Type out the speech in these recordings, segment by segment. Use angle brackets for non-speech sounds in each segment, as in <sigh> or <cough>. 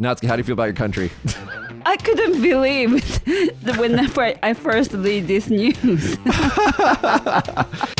Natsuki, how do you feel about your country? I couldn't believe <laughs> the whenever I first read this news. <laughs>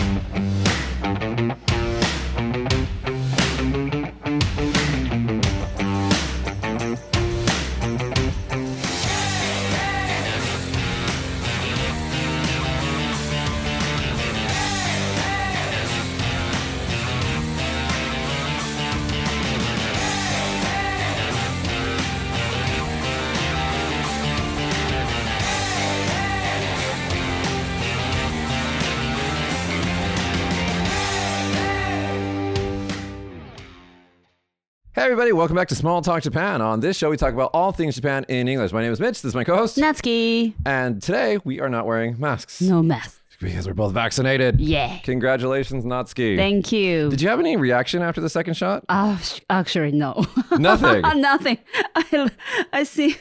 everybody, welcome back to Small Talk Japan. On this show, we talk about all things Japan in English. My name is Mitch, this is my co host. Natsuki. And today, we are not wearing masks No mess. because we're both vaccinated. Yeah. Congratulations, Natsuki. Thank you. Did you have any reaction after the second shot? Uh, sh- actually, no. <laughs> Nothing. <laughs> Nothing. I, I see.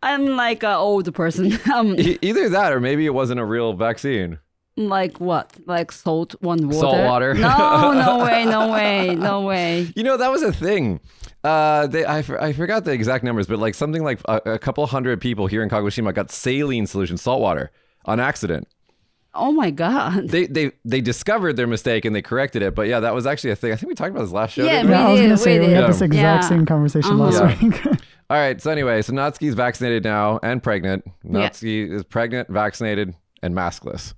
I'm like an old person. <laughs> Um, E- either that or maybe it wasn't a real vaccine. like what? Like salt one water? Salt water. No, no way, no way, no way. You know, that was a thing. Uh, they, I, I forgot the exact numbers, but like something like a, a couple hundred people here in Kagoshima got saline solution, salt water, on accident. Oh my god. They, they they discovered their mistake and they corrected it. But yeah, that was actually a thing. I think we talked about this last show. Yeah, didn't we? we Yeah, I was gonna say we, did. had this exact Yeah. same conversation Uh-huh. last Yeah. week. <laughs> All right. So anyway, so Natsuki's vaccinated now and pregnant. Natsuki is pregnant, vaccinated, and maskless.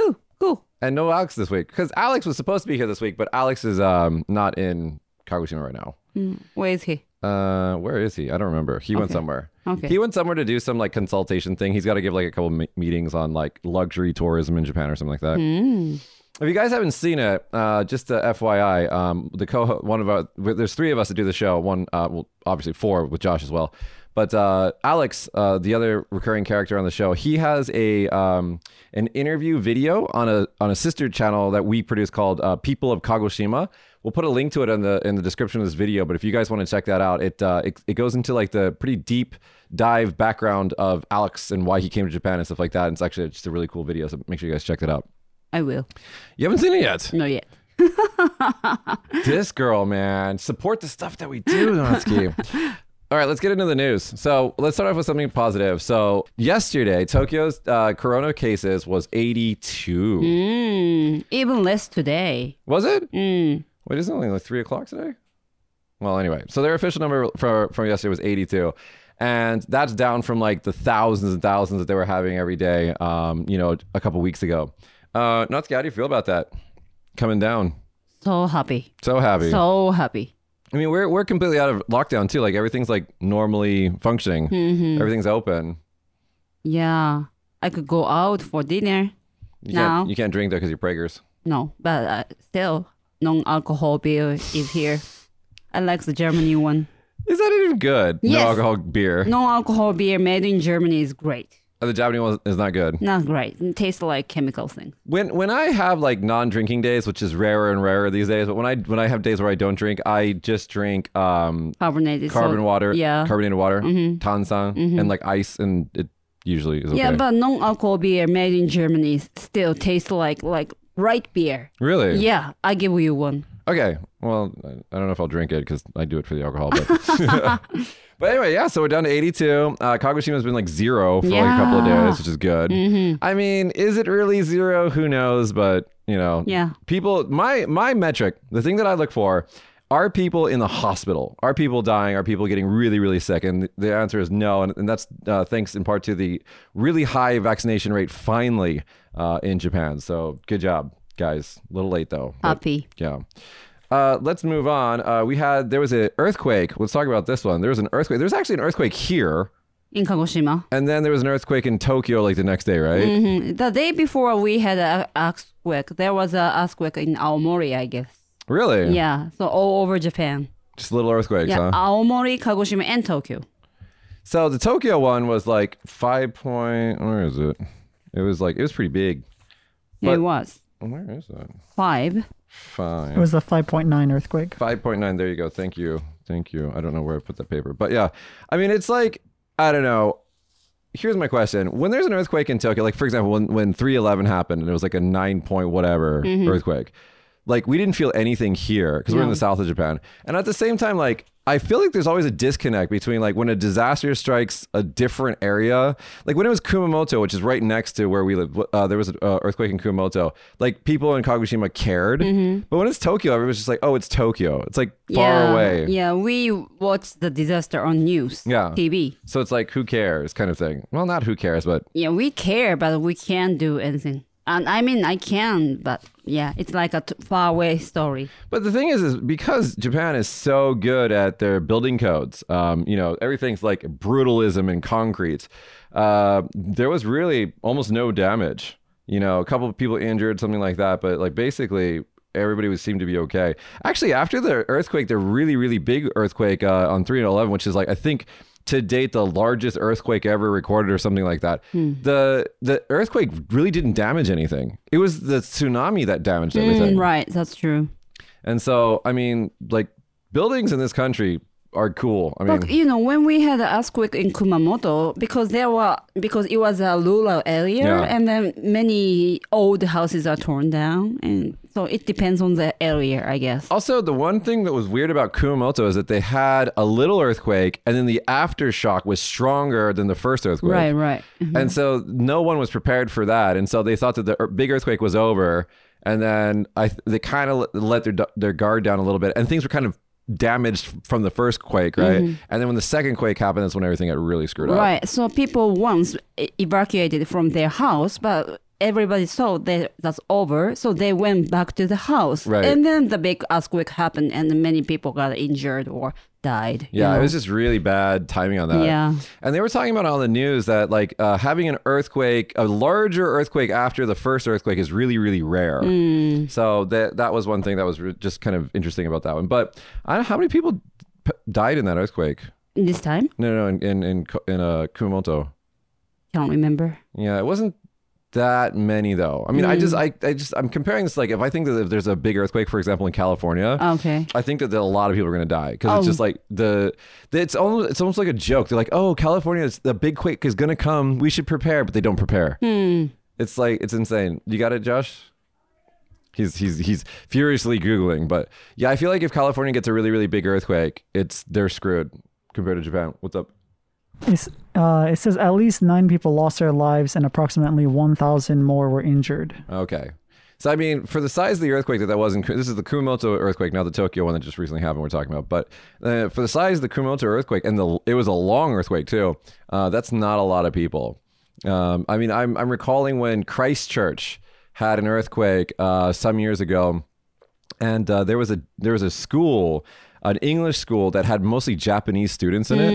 Ooh, cool. And no Alex this week because Alex was supposed to be here this week, but Alex is um not in Kagoshima right now. Mm, Where is he? Uh, where is he? I don't remember. He went somewhere. Okay. He went somewhere to do some like consultation thing. He's got to give like a couple me- meetings on like luxury tourism in Japan or something like that. Mm. If you guys haven't seen it, uh, just uh, FYI, um, the co one of our there's three of us that do the show. One, uh, well, obviously four with Josh as well. But uh, Alex, uh, the other recurring character on the show, he has a um, an interview video on a on a sister channel that we produce called uh, People of Kagoshima. We'll put a link to it in the in the description of this video. But if you guys want to check that out, it uh, it, it goes into like the pretty deep dive background of Alex and why he came to Japan and stuff like that. And it's actually just a really cool video. So make sure you guys check that out. I will. You haven't seen it yet. Not yet. <laughs> this girl, man. Support the stuff that we do, Natsuki. <laughs> All right, let's get into the news. So let's start off with something positive. So yesterday, Tokyo's uh, corona cases was 82. Mm, even less today. Was it? Mm. Wait, isn't it only like three o'clock today? Well, anyway, so their official number for, from yesterday was 82. And that's down from like the thousands and thousands that they were having every day, um, you know, a couple weeks ago. Uh, Natsuki, how do you feel about that? Coming down. So happy. So happy. So happy. I mean, we're we're completely out of lockdown too. Like everything's like normally functioning. Mhm. Everything's open. Yeah. I could go out for dinner. You No. can't you can't drink though because you're preggers. No, but uh, still, non-alcohol beer is here. I like the Germany one. Is that even good? Yes. No alcohol beer. Non-alcohol beer made in Germany is great. Oh, the Japanese one is not good. Not great. It tastes like chemical thing. When when I have like non-drinking days, which is rarer and rarer these days, but when I when I have days where I don't drink, I just drink um Carbonated. carbon so- water, Yeah. carbonated water, Mhm. tansan, and like ice, and it usually is okay. Yeah, but non-alcohol beer made in Germany still tastes like like right beer. really, Yeah, I give you one. Okay. Well, I don't know if I'll drink it because I do it for the alcohol. But, <laughs> but anyway, yeah. So we're down to 82. Uh, Kagoshima's been like zero for like a couple of days, which is good. Mhm. I mean, is it really zero? Who knows? But you know, Yeah. people. My my metric, the thing that I look for. Are people in the hospital? Are people dying? Are people getting really, really sick? And the answer is no. And, and that's uh, thanks in part to the really high vaccination rate finally uh, in Japan. So good job, guys. A little late though. Happy. yeah. Uh, let's move on. Uh, we had there was an earthquake. Let's talk about this one. There was an earthquake. There was actually an earthquake here, In Kagoshima. and then there was an earthquake in Tokyo like the next day, right? Mhm. The day before we had an earthquake, there was an earthquake in Aomori, I guess. Really? Yeah, so all over Japan. Just little earthquakes, Yeah, huh? Aomori, Kagoshima, and Tokyo. So the Tokyo one was like five point. Where is it? It was like it was pretty big. Yeah, But- it was Where is that? five. It was a 5.9 earthquake. Five point nine. There you go. Thank you. Thank you. I don't know where I put that paper, but yeah. I mean, it's like I don't know. Here's my question: When there's an earthquake in Tokyo, like for example, when when three eleven happened and it was like a nine point whatever Mm-hmm. earthquake, like we didn't feel anything here because we're in the south of Japan, and at the same time, like I feel like there's always a disconnect between like when a disaster strikes a different area, like when it was Kumamoto, which is right next to where we live. Uh, there was an uh, earthquake in Kumamoto. Like people in Kagoshima cared, but when it's Tokyo, everyone's just like, oh, it's Tokyo. It's like far yeah, away. Yeah, we watched the disaster on news. Yeah. TV. So it's like, who cares, kind of thing. Well, not who cares, but Yeah, we care, but we can't do anything. And I mean, I can, but yeah, it's like a t- far away story. But the thing is, is because Japan is so good at their building codes, um, you know, everything's like brutalism and concrete. Uh, there was really almost no damage. You know, a couple of people injured, something like that. But like basically, everybody would seem to be okay. Actually, after the earthquake, the really, really big earthquake uh, on three and eleven, which is like I think to date the largest earthquake ever recorded or something like that. The the earthquake really didn't damage anything. It was the tsunami that damaged everything. Mm, right, that's true. And so, I mean, like buildings in this country are cool. I mean, But you know, when we had an earthquake in Kumamoto, because there were because it was a rural area, Yeah. and then many old houses are torn down, and so it depends on the area, I guess. also the one thing that was weird about Kumamoto is that they had a little earthquake, and then the aftershock was stronger than the first earthquake. Right, right. Mm-hmm. And so no one was prepared for that, and so they thought that the big earthquake was over, and then I they kind of let their their guard down a little bit, and things were kind of damaged from the first quake, right? Mm-hmm. And then when the second quake happened, that's when everything got really screwed up. Right. So people once evacuated from their house, but everybody saw that that's over, so they went back to the house. Right. And then the big earthquake happened, and many people got injured or died. you Yeah, know? it was just really bad timing on that. Yeah. And they were talking about on the news that like uh, having an earthquake, a larger earthquake after the first earthquake is really, really rare. Hmm. So that that was one thing that was re- just kind of interesting about that one. But I don't, how many people p- died in that earthquake? this time. No, no, in in in, in uh, Kumamoto. Can't remember. Yeah, it wasn't that many though. I mean, I just Hmm. I, I just I'm comparing this like if I think that if there's a big earthquake, for example, in California. Okay. I think that a lot of people are going to die because it's Oh. just like the, it's almost it's almost like a joke. They're like, oh, California, is, the big quake is going to come. We should prepare, but they don't prepare. Hmm. It's like it's insane. You got it, Josh. He's he's he's furiously googling, but yeah, I feel like if California gets a really really big earthquake, it's they're screwed compared to Japan. What's up? Uh, it says at least nine people lost their lives and approximately 1,000 more were injured. Okay. So I mean, for the size of the earthquake that that was in, this is the Kumamoto earthquake, not the Tokyo one that just recently happened. We're talking about, but uh, for the size of the Kumamoto earthquake, and the it was a long earthquake too. Uh, that's not a lot of people. Um, I mean, I'm I'm recalling when Christchurch had an earthquake uh, some years ago, and uh, there was a there was a school, an English school that had mostly Japanese students in it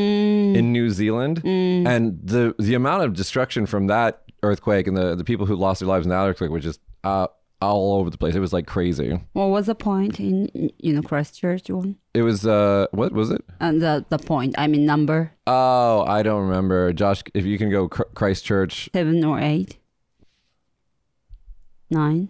in New Zealand, and the the amount of destruction from that earthquake and the the people who lost their lives in that earthquake was just uh, all over the place. It was like crazy. What was the point in you know Christchurch one? It was uh, what was it? And the the point, I mean number Oh, I don't remember. Josh, if you can go Christchurch. seven or eight, nine.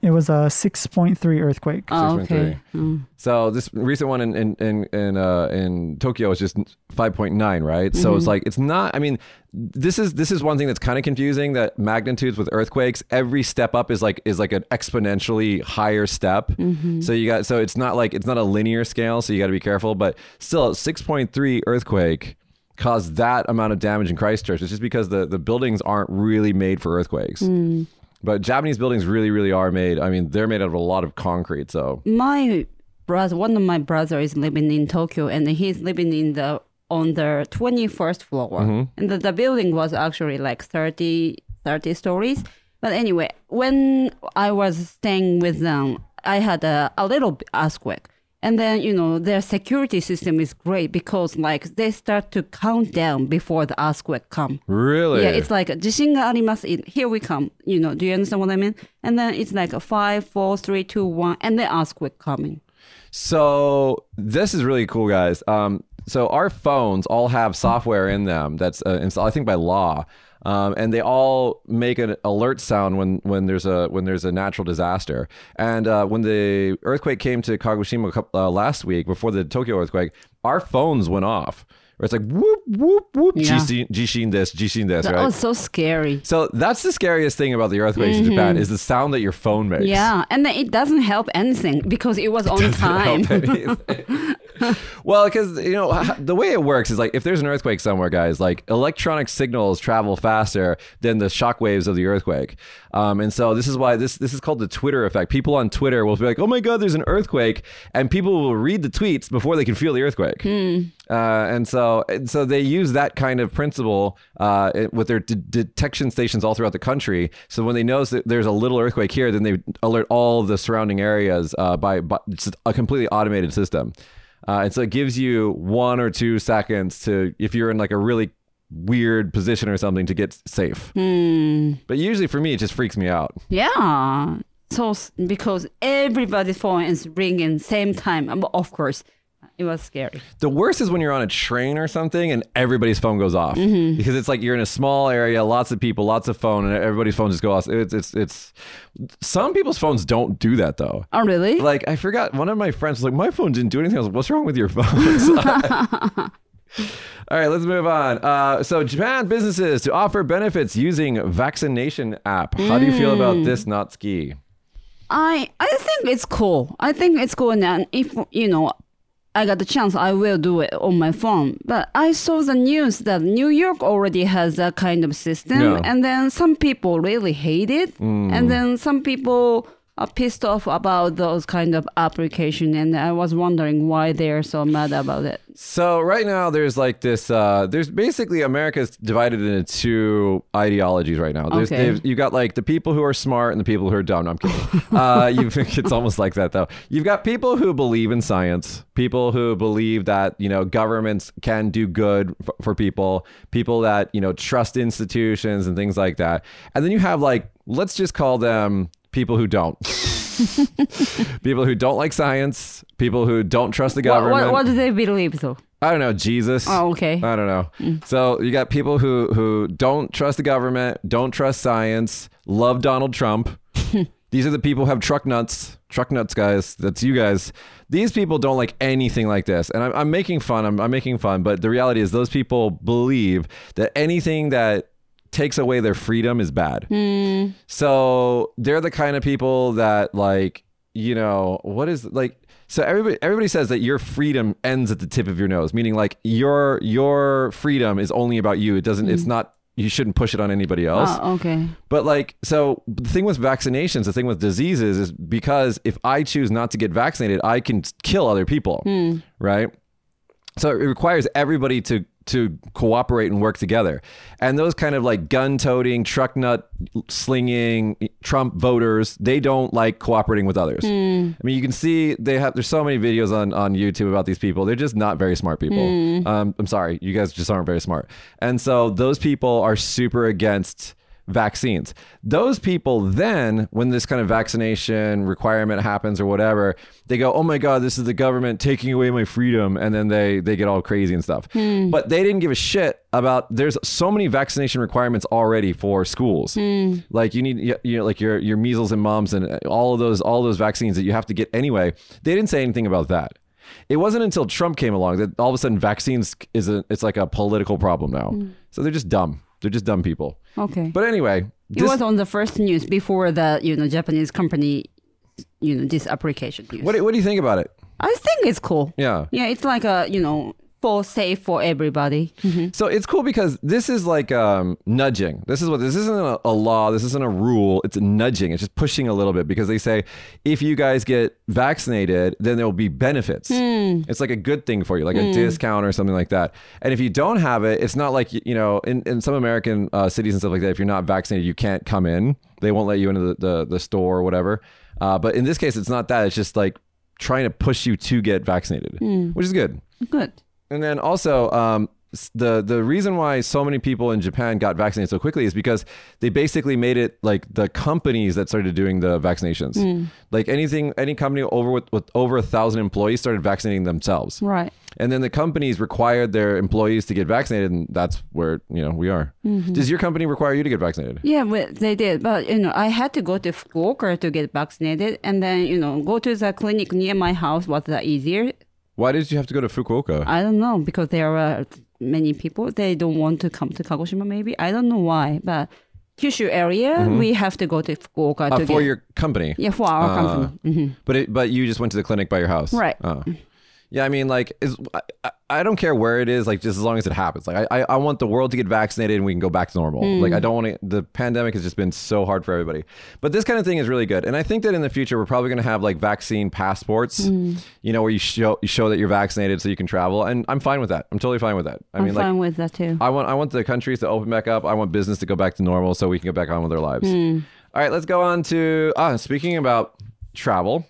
It was a 6.3 earthquake. Oh, 6.3. okay. Mm. So this recent one in in in in, uh, in Tokyo is just five point nine, right? So it's like it's not. I mean, this is this is one thing that's kind of confusing. That magnitudes with earthquakes, every step up is like is like an exponentially higher step. So you got so it's not like it's not a linear scale. So you got to be careful. But still, six point three earthquake caused that amount of damage in Christchurch. It's just because the the buildings aren't really made for earthquakes. But Japanese buildings really, really are made. I mean, they're made out of a lot of concrete. So My brother, one of my brother is living in Tokyo, and he's living in the on the twenty first floor, mm-hmm. and the, the building was actually like 30, 30 stories. But anyway, when I was staying with them, I had a, a little earthquake And then, you know, their security system is great because like they start to count down before the earthquake come. really, Yeah, it's like 地震があります. in- Here we come. You know, do you understand what I mean? And then it's like a five, four, three, two, one, and then earthquake coming. So this is really cool, guys. Um, so our phones all have software in them that's uh, installed, I think, by law, um, and they all make an alert sound when when there's a when there's a natural disaster. And uh, when the earthquake came to Kagoshima couple- uh, last week, before the Tokyo earthquake, our phones went off. Where it's like whoop whoop whoop, Yeah. jishin this, jishin this, That right? was so scary. So that's the scariest thing about the earthquakes in Japan is the sound that your phone makes. Yeah, and then it doesn't help anything because it was on time. <laughs> <laughs> Well, because you know the way it works is like if there's an earthquake somewhere, guys, like electronic signals travel faster than the shock waves of the earthquake, um, and so this is why this this is called the Twitter effect. People on Twitter will be like, "Oh my God, there's an earthquake," and people will read the tweets before they can feel the earthquake. Uh, and so and so they use that kind of principle uh, with their d- detection stations all throughout the country. So when they notice that there's a little earthquake here, then they alert all the surrounding areas uh, by, by it's a completely automated system. Uh, and so it gives you one or two seconds to, if you're in like a really weird position or something, to get safe. But usually for me, it just freaks me out. Yeah. So because everybody's phone is ringing same time, of course, it was scary. The worst is when you're on a train or something and everybody's phone goes off because it's like you're in a small area, lots of people, lots of phone, and everybody's phone just goes off. It's it's it's. Some people's phones don't do that though. Oh, really? Like I forgot, one of my friends was like, "My phone didn't do anything." I was like, "What's wrong with your phone?" <laughs> <laughs> All right, let's move on. Uh, so, Japan businesses to offer benefits using vaccination app. How do you feel about this, Natsuki? I I think it's cool. I think it's cool, and if you know, I got the chance, I will do it on my phone. But I saw the news that New York already has that kind of system, Yeah. and then some people really hate it, mm. and then some people are pissed off about those kind of application, and I was wondering why they're so mad about it. So right now there's like this uh there's basically America's divided into two ideologies right now. There's Okay. you got like the people who are smart and the people who are dumb. No, I'm kidding. uh <laughs> you think it's almost like that though. You've got people who believe in science, people who believe that, you know, governments can do good f- for people, people that, you know, trust institutions and things like that. And then you have like let's just call them people who don't. <laughs> people who don't like science, people who don't trust the government. what, what do they believe though? I don't know, Jesus. Oh, okay. I don't know. Mm. So you got people who who don't trust the government, don't trust science, love Donald Trump. <laughs> These are the people who have truck nuts. Truck nuts, guys. That's you guys. These people don't like anything like this. And I'm, I'm making fun. I'm, I'm making fun. But the reality is, those people believe that anything that takes away their freedom is bad. Hmm. So they're the kind of people that like, you know, what is like so everybody everybody says that your freedom ends at the tip of your nose, meaning like your your freedom is only about you. It doesn't it's hmm. not you shouldn't push it on anybody else. Oh, okay. But like, so the thing with vaccinations, the thing with diseases is because if I choose not to get vaccinated, I can kill other people, hmm. right? So it requires everybody to to cooperate and work together. And those kind of like gun-toting, truck nut slinging Trump voters, they don't like cooperating with others. I mean, you can see they have there's so many videos on on YouTube about these people. They're just not very smart people. Um, I'm sorry, you guys just aren't very smart. And so those people are super against vaccines. Those people then, when this kind of vaccination requirement happens or whatever, they go, "Oh my God, this is the government taking away my freedom," and then they they get all crazy and stuff. Hmm. But they didn't give a shit about. There's so many vaccination requirements already for schools. Hmm. Like you need, you know, like your your measles and mumps and uh, all of those all those vaccines that you have to get anyway. They didn't say anything about that. It wasn't until Trump came along that all of a sudden vaccines is a it's like a political problem now. Hmm. So they're just dumb. They're just dumb people. Okay. But anyway, It was on the first news before the you know Japanese company, you know this application news. what, do- what do you think about it? I think it's cool. Yeah. Yeah, it's like a you know for safe for everybody. So it's cool because this is like um, nudging. This is what this isn't a, a law. This isn't a rule. It's nudging. It's just pushing a little bit because they say if you guys get vaccinated, then there will be benefits. It's like a good thing for you, like a discount or something like that. And if you don't have it, it's not like you know in, in some American uh, cities and stuff like that. If you're not vaccinated, you can't come in. They won't let you into the the, the store or whatever. Uh, but in this case, it's not that. It's just like trying to push you to get vaccinated, which is good. Good. And then also, um, the the reason why so many people in Japan got vaccinated so quickly is because they basically made it like the companies that started doing the vaccinations. Like anything, any company over with, with over a thousand employees started vaccinating themselves, Right. and then the companies required their employees to get vaccinated, and that's where you know we are. Does your company require you to get vaccinated? Yeah, but they did. But you know, I had to go to Fukuoka to get vaccinated, and then you know, go to the clinic near my house was that easier. Why did you have to go to Fukuoka? I don't know because there are many people they don't want to come to Kagoshima. Maybe I don't know why, but Kyushu area we have to go to Fukuoka Uh, to for get your company. yeah for our Uh, company. hmm But it, but you just went to the clinic by your house, Right. Oh. Yeah, I mean, like, is I, I- don't care where it is, like, just as long as it happens. Like, I, I, I want the world to get vaccinated and we can go back to normal. Hmm. Like, I don't want to. The pandemic has just been so hard for everybody. But this kind of thing is really good, and I think that in the future we're probably going to have like vaccine passports. Hmm. You know, where you show you show that you're vaccinated so you can travel, and I'm fine with that. I'm totally fine with that. I I'm mean, like. fine with that too. I want I want the countries to open back up. I want business to go back to normal so we can get back on with our lives. Hmm. All right, let's go on to ah, speaking about travel.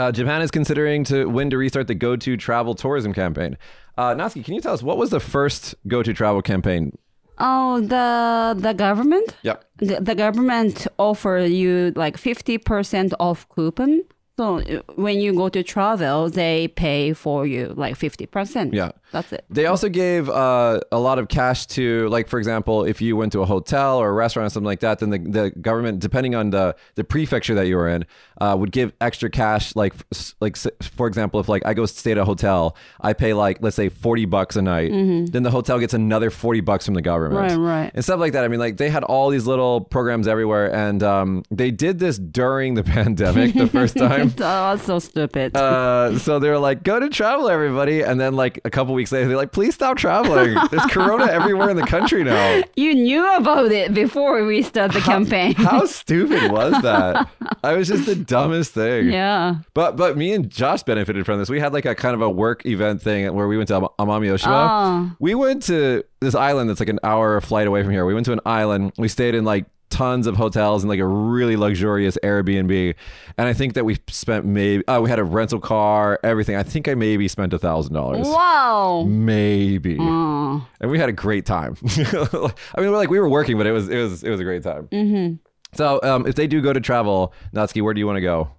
Uh, Japan is considering to when to restart the Go To Travel tourism campaign. Uh, Natsuki, can you tell us what was the first Go To Travel campaign? oh, the the government. Yep. The, the government offer you like 50% off coupon. So when you go to travel, they pay for you like 50%. Yeah. That's it. They also gave uh, a lot of cash to, like, for example, if you went to a hotel or a restaurant or something like that, then the, the government, depending on the, the prefecture that you were in, uh, would give extra cash. Like, like for example, if like I go stay at a hotel, I pay like let's say forty bucks a night, then the hotel gets another forty bucks from the government, Mm-hmm. Right, right. and stuff like that. I mean, like they had all these little programs everywhere, and um, they did this during the <laughs> pandemic the first time. <laughs> that was so stupid. Uh, so they were like, "Go to travel, everybody," and then like a couple weeks later, they're like, "Please stop traveling. There's <laughs> corona everywhere in the country now." <laughs> you knew about it before we start the campaign. How stupid was that? I was just the dumbest thing. yeah. But but me and Josh benefited from this. We had like a kind of a work event thing where we went to Am- Amami Oshima. Oh. We went to this island that's like an hour flight away from here. We went to an island. We stayed in like tons of hotels and like a really luxurious Airbnb. And I think that we spent maybe uh, we had a rental car, everything. I think I maybe spent a thousand dollars. Wow. Maybe. Oh. And we had a great time. <laughs> I mean, we're like we were working, but it was it was it was a great time. Mm-hmm. So um, if they do go to travel, Natsuki, where do you want to go?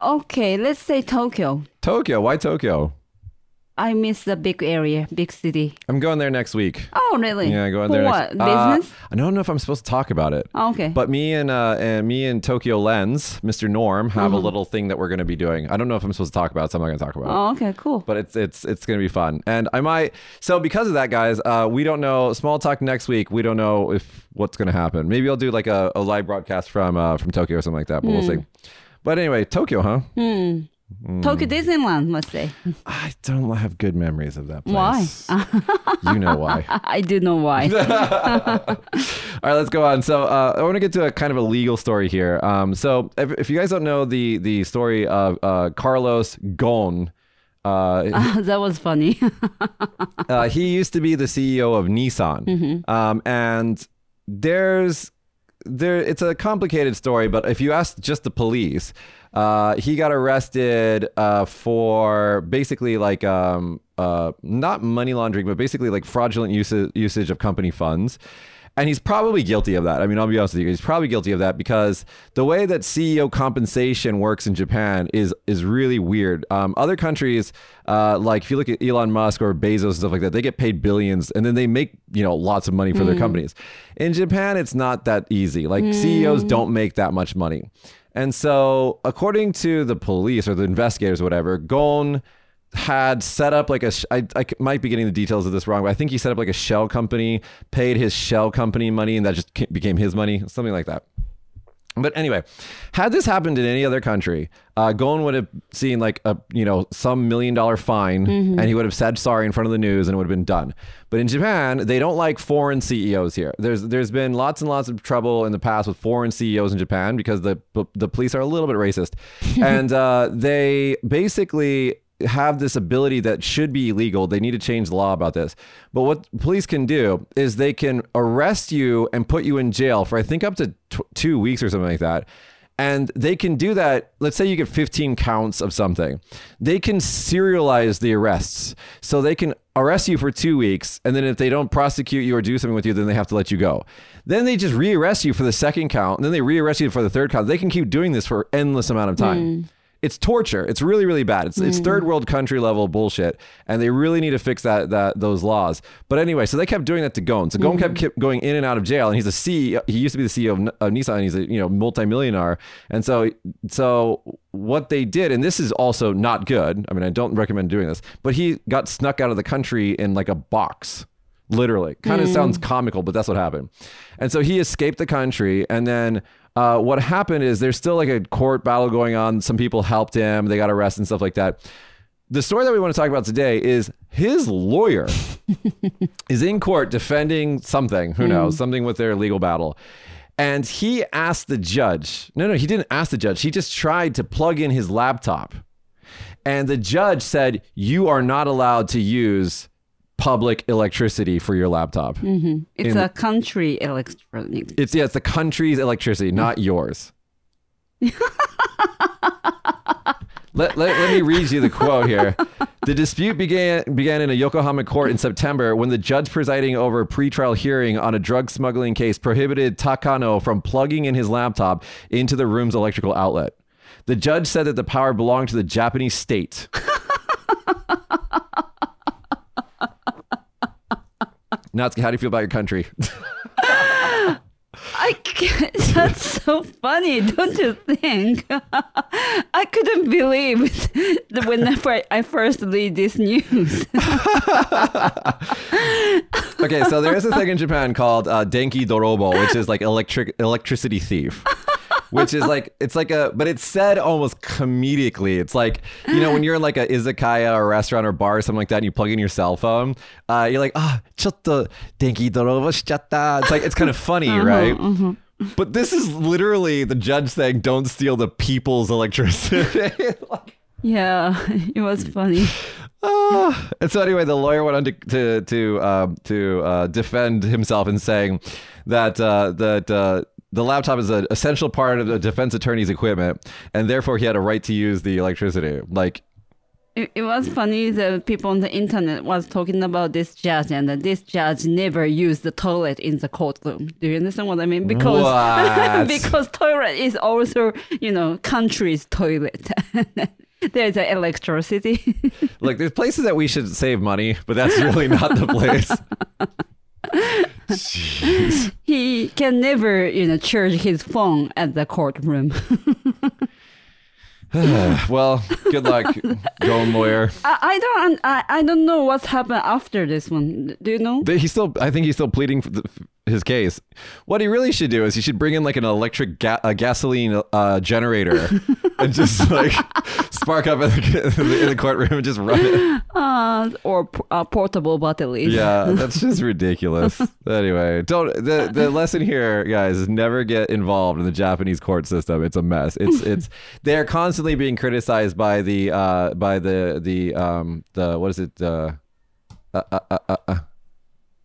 Okay, let's say Tokyo. Tokyo. Why Tokyo? I miss the big area, big city. I'm going there next week. Oh, really? Yeah, going For there. what? Next, Uh, Business? I don't know if I'm supposed to talk about it. Oh, okay. But me and uh, and me and Tokyo Lens, Mr. Norm, have Mm-hmm. a little thing that we're going to be doing. I don't know if I'm supposed to talk about it, so I'm not going to talk about it. oh, okay, cool. But it's it's it's going to be fun, and I might. So because of that, guys, uh, we don't know. Small talk next week. We don't know if what's going to happen. Maybe I'll do like a, a live broadcast from uh, from Tokyo or something like that. But we'll Hmm. see. But anyway, Tokyo, huh? Tokyo Disneyland, let's say. I don't have good memories of that place. Why? <laughs> you know why. <laughs> I do know why. <laughs> All right, let's go on. So uh, I want to get to a kind of a legal story here. Um, so if, if you guys don't know the the story of uh, Carlos Ghosn, uh, that was funny. uh, he used to be the CEO of Nissan, um, and there's there it's a complicated story. But if you ask just the police, uh, he got arrested uh, for basically like um, uh, not money laundering, but basically like fraudulent usage usage of company funds. And he's probably guilty of that. I mean, I'll be honest with you. He's probably guilty of that because the way that CEO compensation works in Japan is is really weird. Um, other countries, uh, like if you look at Elon Musk or Bezos and stuff like that, they get paid billions and then they make you know lots of money for their companies. In Japan, it's not that easy. Like CEOs don't make that much money. And so, according to the police or the investigators or whatever, Ghosn had set up like a I, I might be getting the details of this wrong but i think he set up like a shell company paid his shell company money and that just became his money something like that but anyway, had this happened in any other country, uh, Ghosn would have seen like a you know some million dollar fine, and he would have said sorry in front of the news, and it would have been done. But in Japan, they don't like foreign CEOs here. There's there's been lots and lots of trouble in the past with foreign CEOs in Japan because the the police are a little bit racist, <laughs> and uh, they basically have this ability that should be illegal. They need to change the law about this. But what police can do is they can arrest you and put you in jail for I think up to two weeks or something like that. And they can do that. Let's say you get 15 counts of something. They can serialize the arrests. So they can arrest you for two weeks. And then if they don't prosecute you or do something with you, then they have to let you go. Then they just rearrest you for the second count. And then they rearrest you for the third count. They can keep doing this for endless amount of time. Hmm. It's torture. It's really, really bad. It's it's third mm. world country level bullshit, and they really need to fix that that those laws. But anyway, so they kept doing that to Ghosn. So Ghosn kept, mm. kept going in and out of jail, and he's a CEO. He used to be the CEO of, of Nissan. He's a you know multimillionaire, and so so what they did, and this is also not good. I mean, I don't recommend doing this, but he got snuck out of the country in like a box literally. Kind of sounds comical but that's what happened. And so he escaped the country and then uh, what happened is there's still like a court battle going on. Some people helped him. They got arrested and stuff like that. The story that we want to talk about today is his lawyer <laughs> is in court defending something, who knows, something with their legal battle. And he asked the judge, no, no, he didn't ask the judge. He just tried to plug in his laptop. And the judge said, You are not allowed to use public electricity for your laptop. Mm-hmm. It's In- a country electronic. It's yeah, it's the country's electricity, not <laughs> yours. let, let, let me read you the quote here. The dispute began began in a Yokohama court in September when the judge presiding over a pretrial hearing on a drug smuggling case prohibited Takano from plugging in his laptop into the room's electrical outlet. The judge said that the power belonged to the Japanese state. <laughs> Natsuki, how do you feel about your country? <laughs> I can't, <laughs> that's so funny, don't you think? <laughs> I couldn't believe that whenever I first read this news. Okay, so there is a thing in Japan called uh, denki dorobo, which is like electric electricity thief. Which is like it's like a but it's said almost comedically. It's like you know when you're in like a izakaya or restaurant or bar or something like that, and you plug in your cell phone, uh, you're like ah, chotto denki dorobo shichatta. It's like it's kind of funny, right? But this is literally the judge saying, "Don't steal the people's electricity." <laughs> Like, yeah, <laughs> it was funny. Ah. and so anyway, the lawyer went on to to to, um, to uh, defend himself in saying that uh, that uh, the laptop is an essential part of the defense attorney's equipment, and therefore he had a right to use the electricity. Like, It, it was funny that people on the internet was talking about this judge and that this judge never used the toilet in the courtroom. Do you understand what I mean? Because <laughs> because toilet is also you know country's toilet. <laughs> There's electricity. <laughs> like there's places that we should save money, but that's really not the place. Jeez. he can never you know charge his phone at the courtroom. <laughs> <sighs> well, good luck, going lawyer. I, I don't I, I don't know what's happened after this one. Do you know? He's still, I think he's still pleading for the, his case. What he really should do is he should bring in like an electric ga- a gasoline uh, generator <laughs> and just like spark up in the, in the, courtroom and just run it. Uh, or p- uh, portable batteries. Yeah, that's <laughs> just ridiculous. anyway, don't the the lesson here, guys, is never get involved in the Japanese court system. It's a mess. It's it's <laughs> they're constantly being criticized by the uh by the the um the what is it uh, uh, uh, uh, uh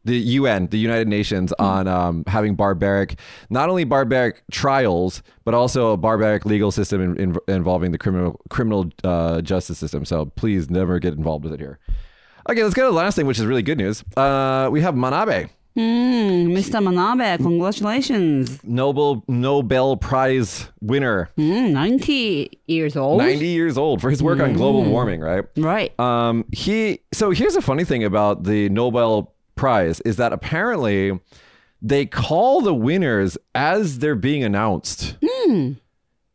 the UN, the United Nations, on um, having barbaric, not only barbaric trials, but also a barbaric legal system in, in, involving the criminal criminal uh, justice system. So please never get involved with it here. Okay, let's go to the last thing, which is really good news. Uh, we have Manabe, Hmm, Mr. Manabe, congratulations. Nobel Nobel Prize winner, Hmm, 90 years old. 90 years old, for his work on global warming. Right. Right. Um, he so here's a funny thing about the Nobel Prize is that apparently they call the winners as they're being announced. Hmm.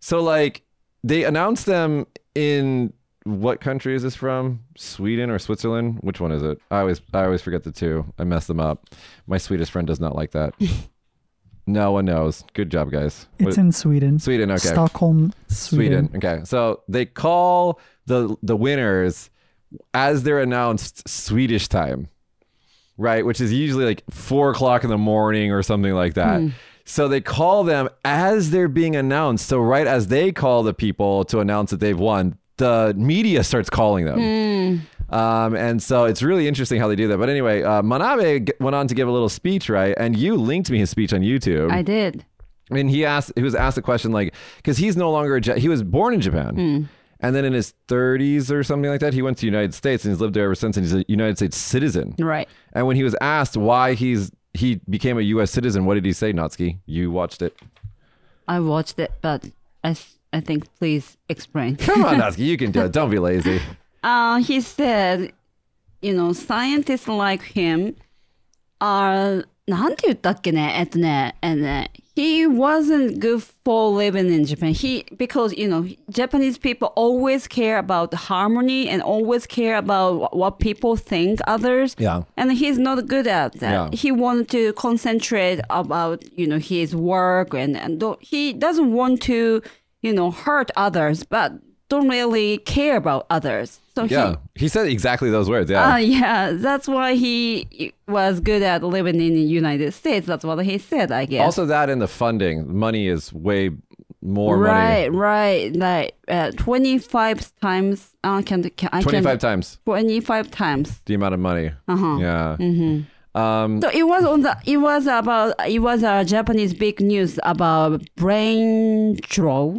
So like they announce them in what country is this from? Sweden or Switzerland? Which one is it? I always I always forget the two. I mess them up. My Swedish friend does not like that. <laughs> no one knows. Good job, guys. It's What- in Sweden. Sweden. Okay. Stockholm, Sweden. Sweden. Okay. So they call the the winners as they're announced Swedish time, right? Which is usually like four o'clock in the morning or something like that. So they call them as they're being announced. So right as they call the people to announce that they've won, the media starts calling them. Um, and so it's really interesting how they do that. But anyway, uh, Manabe g- went on to give a little speech, right? And you linked me his speech on YouTube. I did. And he asked, he was asked a question like, because he's no longer, a, he was born in Japan. And then in his 30s or something like that, he went to the United States and he's lived there ever since. And he's a United States citizen. Right. And when he was asked why he's he became a U.S. citizen, what did he say, Natsuki? You watched it. I watched it, but i think please explain. <laughs> Come on, <laughs> Natsuki, you can do it. Don't be lazy. Uh, he said, you know, scientists like him are なんて言ったっけねえっとね、and uh, he wasn't good for living in Japan. He because you know Japanese people always care about harmony and always care about wh- what people think others. Yeah. and he's not good at that. Yeah. He wanted to concentrate about you know his work and and do- he doesn't want to you know hurt others, but don't really care about others. So Yeah, he said exactly those words. Yeah, uh, yeah, that's why he was good at living in the United States. That's what he said, I guess. also that and the funding, money is way more money. right, right, like uh, twenty five times. Uh, can, can I Twenty can times twenty five times. the amount of money. Uh-huh. Yeah. Mm-hmm. Um, So it was on the. It was about. It was a Japanese big news about brain draw.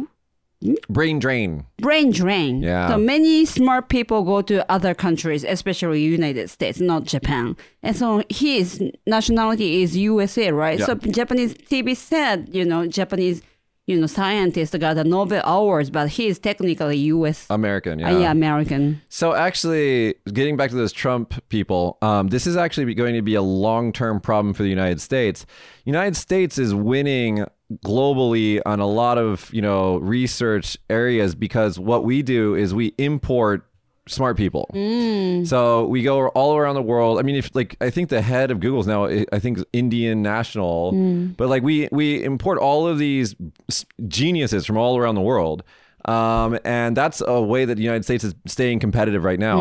Brain drain. brain drain. Yeah. So many smart people go to other countries, especially United States, not Japan. And so his nationality is USA, right? Yeah. So Japanese TV said, you know, Japanese, you know, scientist got a Nobel Awards, but he is technically US. American. Uh, yeah, American. So actually, getting back to those Trump people, um, this is actually going to be a long-term problem for the United States. United States is winning globally on a lot of you know research areas because what we do is we import smart people. Mm. So we go all around the world. I mean, if like I think the head of Google's now, I think Indian national, mm. but like we we import all of these geniuses from all around the world. Um, and that's a way that the United States is staying competitive right now.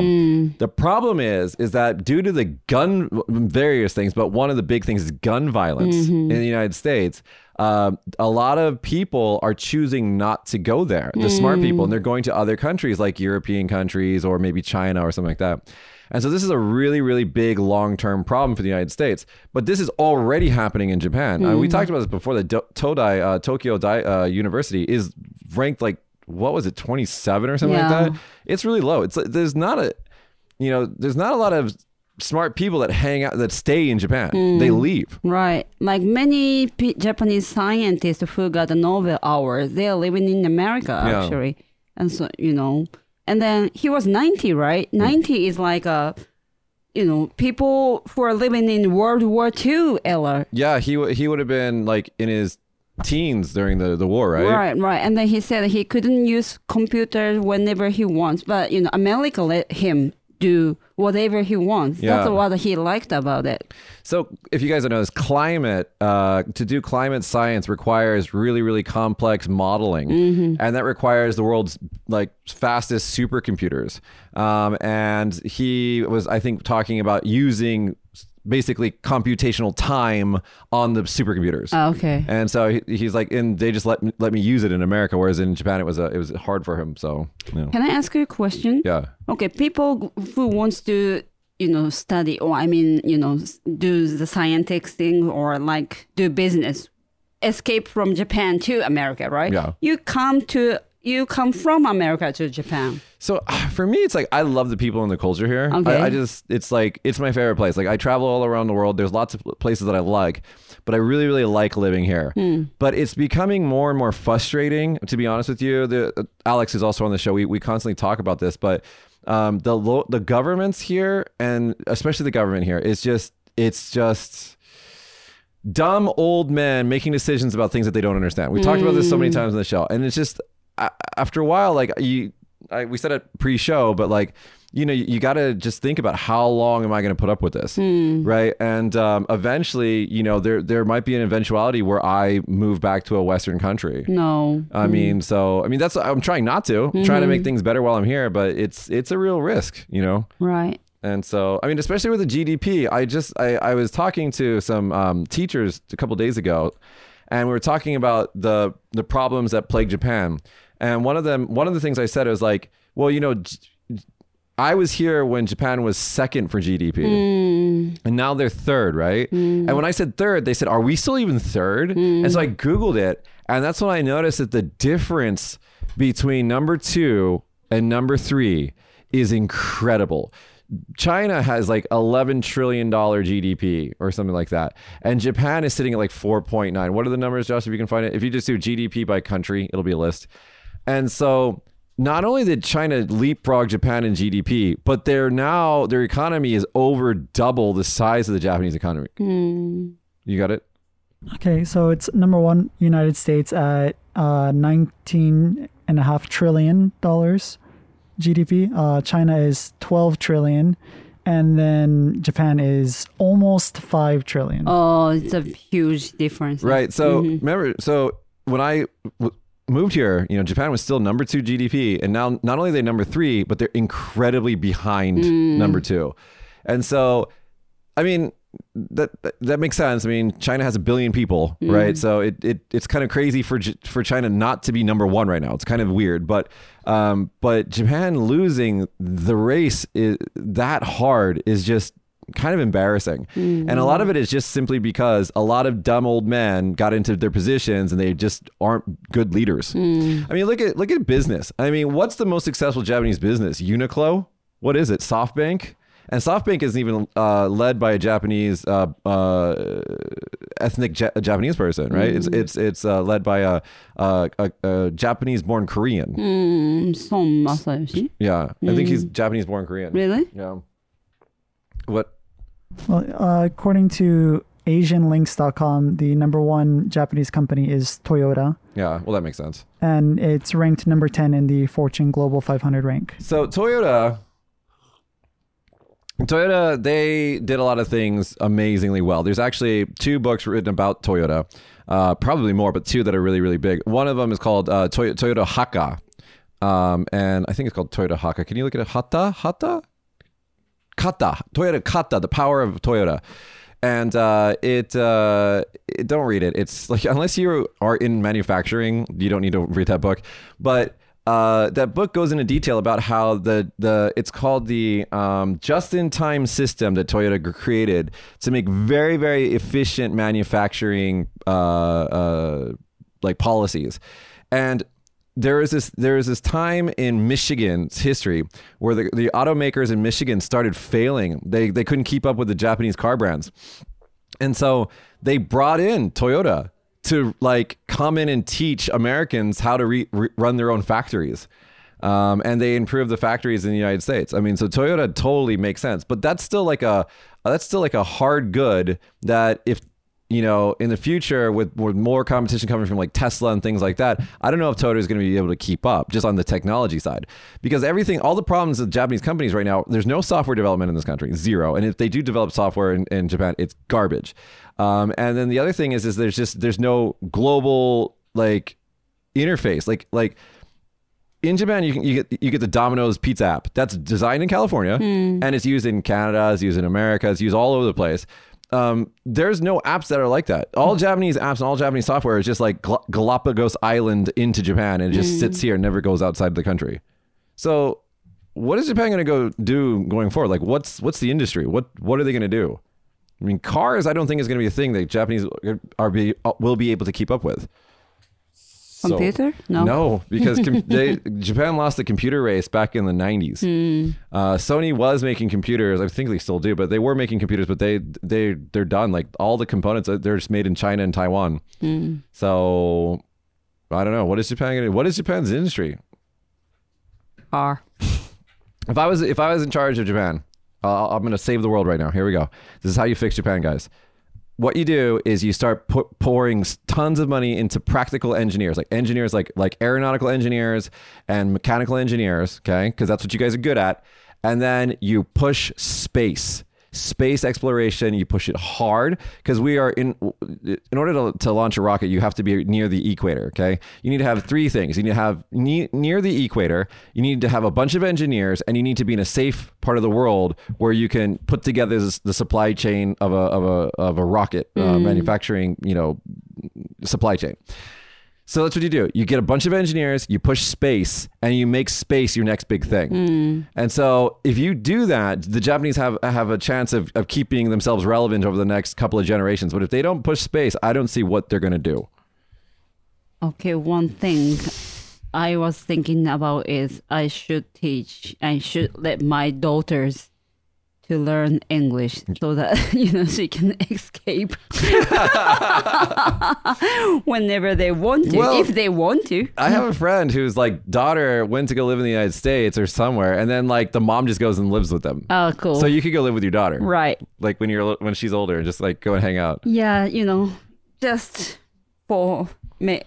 The problem is, is that due to the gun, various things, but one of the big things is gun violence in the United States. Uh, a lot of people are choosing not to go there. The smart people, and they're going to other countries like European countries or maybe China or something like that. And so this is a really, really big long-term problem for the United States. But this is already happening in Japan. Uh, we talked about this before. The Do- Todai uh, Tokyo Dai, uh, University is ranked like what was it, 27 or something Yeah. like that. It's really low. It's like, there's not a, you know, there's not a lot of smart people that hang out that stay in Japan. They hmm. leave. Right. Like many P- Japanese scientists who got the Nobel Awards, they are living in America, Yeah. actually. And so, you know, and then he was 90, right? Hmm. 90 is like a, you know, people who are living in World War II era. Yeah, he w- he would have been like in his teens during the the war, right? Right, right. And then he said he couldn't use computers whenever he wants, but you know, America let him do whatever he wants. Yeah. That's what he liked about it. So, if you guys don't know this, climate uh, to do climate science requires really, really complex modeling, and that requires the world's like fastest supercomputers. Um, and he was, I think, talking about using basically computational time on the supercomputers. Ah, okay. and so he, he's like, and they just let me, let me use it in America, whereas in Japan it was a, it was hard for him. So, you know. Can I ask you a question? yeah. Okay, people who wants to, you know, study or I mean, you know, do the scientific thing or like do business, escape from Japan to America, right? Yeah. You come to you come from America to Japan. So <sighs> for me, it's like I love the people and the culture here. Okay. I, I just, it's like it's my favorite place. Like I travel all around the world. There's lots of places that I like, but I really, really like living here. But it's becoming more and more frustrating. To be honest with you, the uh, Alex is also on the show. We we constantly talk about this, but um, the lo- the governments here, and especially the government here, is just it's just dumb old men making decisions about things that they don't understand. We talked about this so many times on the show, and it's just after a while, like you, I, we said it pre-show, but like you know, you, you got to just think about how long am I going to put up with this, right? And um, eventually, you know, there there might be an eventuality where I move back to a Western country. No. I mean, so I mean, that's I'm trying not to, I'm trying to make things better while I'm here, but it's it's a real risk, you know. Right. And so, I mean, especially with the GDP, I just I, I was talking to some um, teachers a couple days ago, and we were talking about the the problems that plague Japan. And one of them, one of the things I said was like, well, you know, I was here when Japan was second for GDP, hmm. and now they're third, right? Hmm. And when I said third, they said, "Are we still even third? Hmm. And so I googled it, and that's when I noticed that the difference between number two and number three is incredible. China has like 11 trillion dollar GDP or something like that, and Japan is sitting at like 4.9. What are the numbers, Josh? If you can find it, if you just do GDP by country, it'll be a list. And so, not only did China leapfrog Japan in GDP, but they're now their economy is over double the size of the Japanese economy. You got it? Okay, so it's number one, United States at uh, 19 and a half trillion dollars GDP. Uh, China is 12 trillion, and then Japan is almost 5 trillion. Oh, it's a huge difference. Right. So remember, so when I w- moved here, you know, Japan was still number two GDP, and now not only are they number three, but they're incredibly behind number two. And so, I mean, that, that makes sense. I mean, China has a billion people, right? So it, it it's kind of crazy for for China not to be number one right now. It's kind of weird, but um, but Japan losing the race is that hard is just kind of embarrassing. And a lot of it is just simply because a lot of dumb old men got into their positions and they just aren't good leaders. I mean, look at look at business. I mean, what's the most successful Japanese business? Uniqlo? What is it? SoftBank? And SoftBank isn't even uh, led by a Japanese uh, uh, ethnic Ja- Japanese person, right? It's it's it's uh, led by a, a, a, a Japanese-born Korean. Mm, Son Masayoshi. Yeah, I think he's Japanese-born Korean. Really? Yeah. What? Well, uh, according to AsianLinks.com, the number one Japanese company is Toyota, Yeah. Well, that makes sense. and it's ranked number 10 in the Fortune Global 500 rank. So Toyota, Toyota, they did a lot of things amazingly well. There's actually two books written about Toyota, uh, probably more, but two that are really, really big. One of them is called uh, Toy- Toyota Haka, um, and I think it's called Toyota Haka. Can you look at it? Hata, Hata, Kata, Toyota Kata, the power of Toyota. And uh, it, uh, it, don't read it. It's like unless you are in manufacturing, you don't need to read that book. But uh, that book goes into detail about how the the it's called the um, just-in-time system that Toyota created to make very very efficient manufacturing uh, uh, like policies, and there is this there is this time in Michigan's history where the, the automakers in Michigan started failing. They they couldn't keep up with the Japanese car brands. And so they brought in Toyota to like come in and teach Americans how to re- re- run their own factories. Um, and they improved the factories in the United States. I mean, so Toyota totally makes sense, but that's still like a that's still like a hard good that if you know in the future with, with more competition coming from like Tesla and things like that, I don't know if Toyota is going to be able to keep up just on the technology side because everything, all the problems with Japanese companies right now, there's no software development in this country, zero. And if they do develop software in, in Japan, it's garbage. Um, and then the other thing is, is there's just there's no global like interface, like like in Japan, you can you get you get the Domino's pizza app that's designed in California and it's used in Canada, it's used in America, it's used all over the place. Um, there's no apps that are like that. All hmm. Japanese apps and all Japanese software is just like Gal- Galapagos Island into Japan and it just sits hmm. here and never goes outside the country. So, what is Japan going to go do going forward? Like, what's what's the industry? What what are they going to do? I mean, cars. I don't think is going to be a thing that Japanese are be uh, will be able to keep up with. So- Computer? No. no, because com- <laughs> they, Japan lost the computer race back in the 90s. Hmm. Uh, Sony was making computers. I think they still do, but they were making computers, but they they they're done. Like all the components, uh, they're just made in China and Taiwan. Hmm. So I don't know. What is Japan going to? What is Japan's industry? Car. If I was if I was in charge of Japan, uh, I'm going to save the world right now. Here we go. This is how you fix Japan, guys. What you do is you start pu- pouring tons of money into practical engineers, like engineers, like like aeronautical engineers and mechanical engineers, okay? Because that's what you guys are good at. And then you push space, space exploration. You push it hard because we are in. In order to, to launch a rocket, you have to be near the equator. Okay, you need to have three things. You need to have ne- near the equator. You need to have a bunch of engineers, and you need to be in a safe part of the world where you can put together this, the supply chain of a of a of a rocket uh, manufacturing. You know, supply chain. So that's what you do. You get a bunch of engineers, you push space, and you make space your next big thing. Hmm. And so if you do that, the Japanese have have a chance of, of keeping themselves relevant over the next couple of generations. But if they don't push space, I don't see what they're going to do. Okay, one thing I was thinking about is I should teach, I should let my daughters to learn English so that <laughs> you know she can <laughs> escape <laughs> whenever they want to, Well- if they want to. I have a friend whose like daughter went to go live in the United States or somewhere, and then like the mom just goes and lives with them. Oh, cool. So you could go live with your daughter, right. like when you're when she's older, and just like go and hang out. Yeah, you know, just for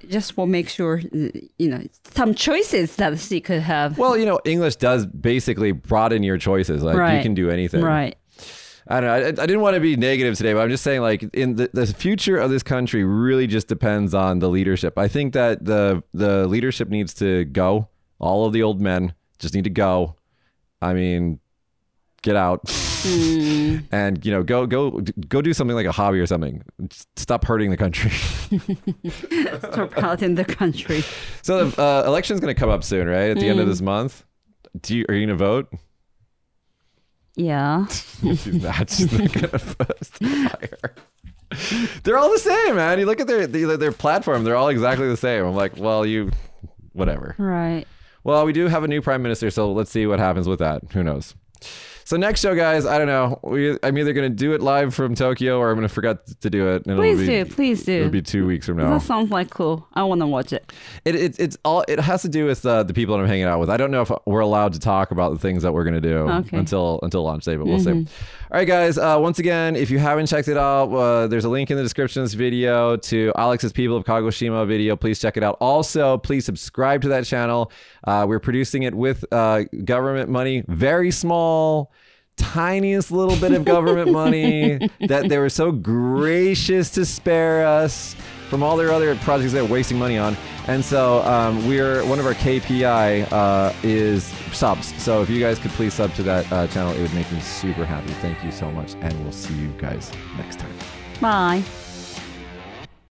just for make sure you know some choices that she could have. Well, you know, English does basically broaden your choices. Like you can do anything. Right. I don't know. I, I didn't want to be negative today, but I'm just saying, like, in the, the future of this country really just depends on the leadership. I think that the the leadership needs to go. All of the old men just need to go. I mean, get out <laughs> and you know go go go do something like a hobby or something. Stop hurting the country. <laughs> Stop hurting the country. so the uh, election's going to come up soon, right? At the end of Mm. this month. Do you, are you going to vote? Yeah. She's not. She's not gonna post fire. They're all the same, man. You look at their, their their platform; they're all exactly the same. I'm like, well, you, whatever. Right. Well, we do have a new prime minister, so let's see what happens with that. Who knows? So next show, guys, I don't know. We, I'm either gonna do it live from Tokyo, or I'm gonna forget to do it. And Please it'll be, do. Please do. It'll be two weeks from now. That sounds like cool. I want to watch it. It, it it's all it has to do with uh, the people that I'm hanging out with. I don't know if we're allowed to talk about the things that we're gonna do Okay. Mm-hmm. until until launch day, but we'll see. All right, guys. Uh, once again, if you haven't checked it out, uh, there's a link in the description of this video to Alex's People of Kagoshima video. Please check it out. Also, please subscribe to that channel. Uh, we're producing it with uh, government money, very small. Tiniest little bit of government money <laughs> that they were so gracious to spare us from all their other projects they're wasting money on. And so um, we're one of our KPI uh, is subs. So if you guys could please sub to that uh, channel, it would make me super happy. Thank you so much, and we'll see you guys next time. Bye.